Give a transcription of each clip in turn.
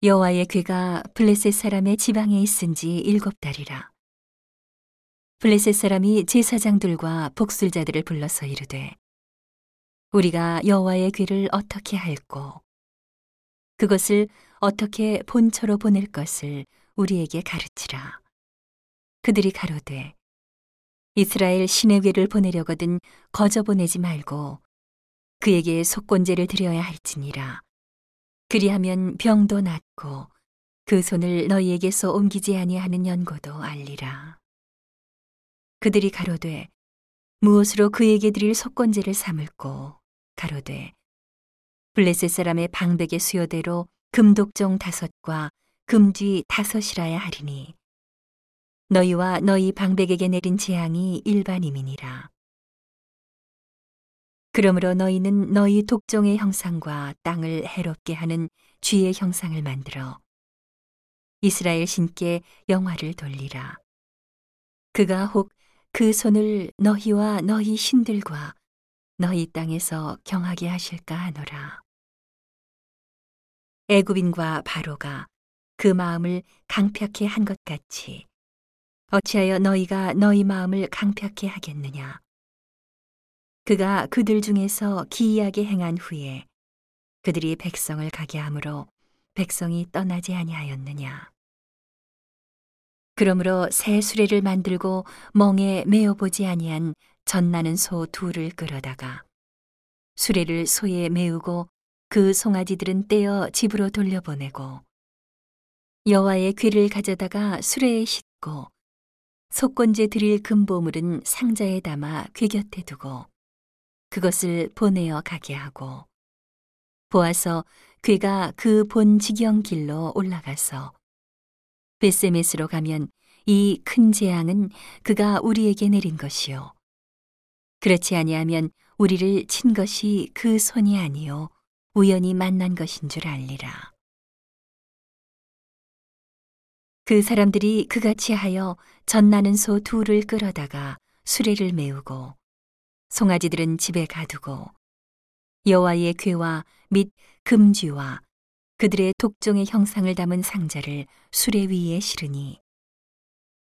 여호와의 괴가 블레셋 사람의 지방에 있은지 일곱 달이라. 블레셋 사람이 제사장들과 복술자들을 불러서 이르되 우리가 여호와의 괴를 어떻게 할꼬 그것을 어떻게 본처로 보낼 것을 우리에게 가르치라. 그들이 가로되 이스라엘 신의 괴를 보내려거든 거저 보내지 말고 그에게 속건제를 드려야 할지니라. 그리하면 병도 낫고 그 손을 너희에게서 옮기지 아니하는 연고도 알리라. 그들이 가로되 무엇으로 그에게 드릴 속건제를 삼을꼬 가로되 블레셋 사람의 방백의 수요대로 금독종 다섯과 금쥐 다섯이라야 하리니 너희와 너희 방백에게 내린 재앙이 일반임이니라. 그러므로 너희는 너희 독종의 형상과 땅을 해롭게 하는 쥐의 형상을 만들어 이스라엘 신께 영화를 돌리라. 그가 혹 그 손을 너희와 너희 신들과 너희 땅에서 경하게 하실까 하노라. 애굽인과 바로가 그 마음을 강팍해 한것 같이 어찌하여 너희가 너희 마음을 강팍해 하겠느냐? 그가 그들 중에서 기이하게 행한 후에 그들이 백성을 가게 하므로 백성이 떠나지 아니하였느냐. 그러므로 새 수레를 만들고 멍에 메어 보지 아니한 전나는 소 둘을 끌어다가 수레를 소에 메우고 그 송아지들은 떼어 집으로 돌려보내고 여호와의 귀를 가져다가 수레에 싣고 속건제 드릴 금보물은 상자에 담아 귀 곁에 두고 그것을 보내어 가게 하고 보아서 괴가 그 본 지경 길로 올라가서 베세메스로 가면 이 큰 재앙은 그가 우리에게 내린 것이요 그렇지 아니하면 우리를 친 것이 그 손이 아니요 우연히 만난 것인 줄 알리라. 그 사람들이 그같이 하여 전나는 소 둘을 끌어다가 수레를 메우고 송아지들은 집에 가두고 여호와의 괴와 및 금쥐와 그들의 독종의 형상을 담은 상자를 수레 위에 실으니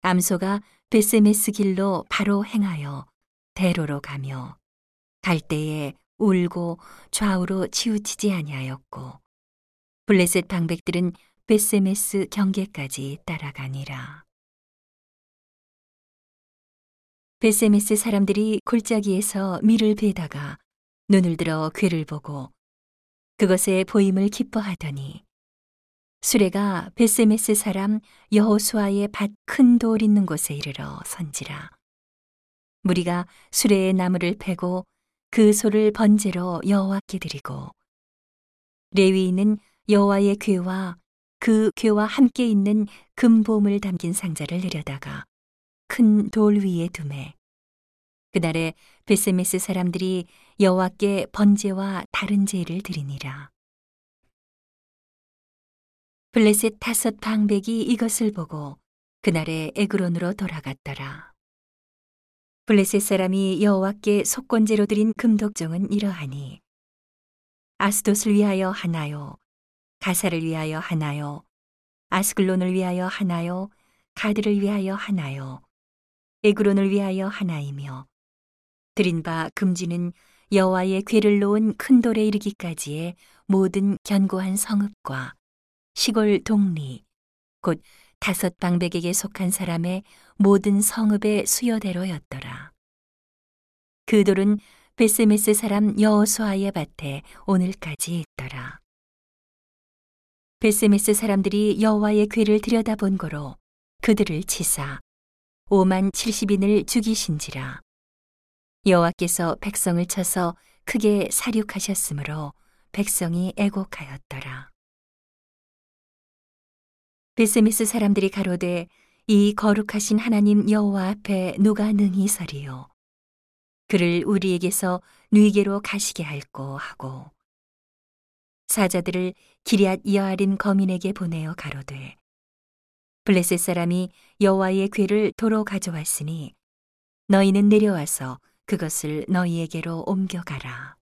암소가 베세메스 길로 바로 행하여 대로로 가며 갈 때에 울고 좌우로 치우치지 아니하였고 블레셋 방백들은 베세메스 경계까지 따라가니라. 베세메스 사람들이 골짜기에서 밀을 베다가 눈을 들어 괴를 보고 그것의 보임을 기뻐하더니 수레가 베세메스 사람 여호수아의 밭 큰 돌 있는 곳에 이르러 선지라. 무리가 수레의 나무를 패고 그 소를 번제로 여호와께 드리고 레위인은 여호와의 괴와 그 괴와 함께 있는 금보물 담긴 상자를 내려다가 큰 돌 위에 두매 그날에 베세메스 사람들이 여호와께 번제와 다른 제를 드리니라. 블레셋 다섯 방백이 이것을 보고 그날에 에그론으로 돌아갔더라. 블레셋 사람이 여호와께 속건제로 드린 금독종은 이러하니 아스돗을 위하여 하나요, 가사를 위하여 하나요, 아스글론을 위하여 하나요, 가드를 위하여 하나요, 에그론을 위하여 하나이며 드린 바 금지는 여호와의 괴를 놓은 큰 돌에 이르기까지의 모든 견고한 성읍과 시골 동리 곧 다섯 방백에게 속한 사람의 모든 성읍의 수여대로였더라. 그 돌은 베스메스 사람 여호수아의 밭에 오늘까지 있더라. 베스메스 사람들이 여호와의 괴를 들여다본 거로 그들을 치사 5만 70인을 죽이신지라. 여호와께서 백성을 쳐서 크게 사륙하셨으므로 백성이 애곡하였더라. 베스미스 사람들이 가로되 이 거룩하신 하나님 여호와 앞에 누가 능히 서리요 그를 우리에게서 누이게로 가시게 할고 하고 사자들을 기리앗 여아림 거민에게 보내어 가로되 블레셋 사람이 여호와의 괴를 도로 가져왔으니 너희는 내려와서 그것을 너희에게로 옮겨가라.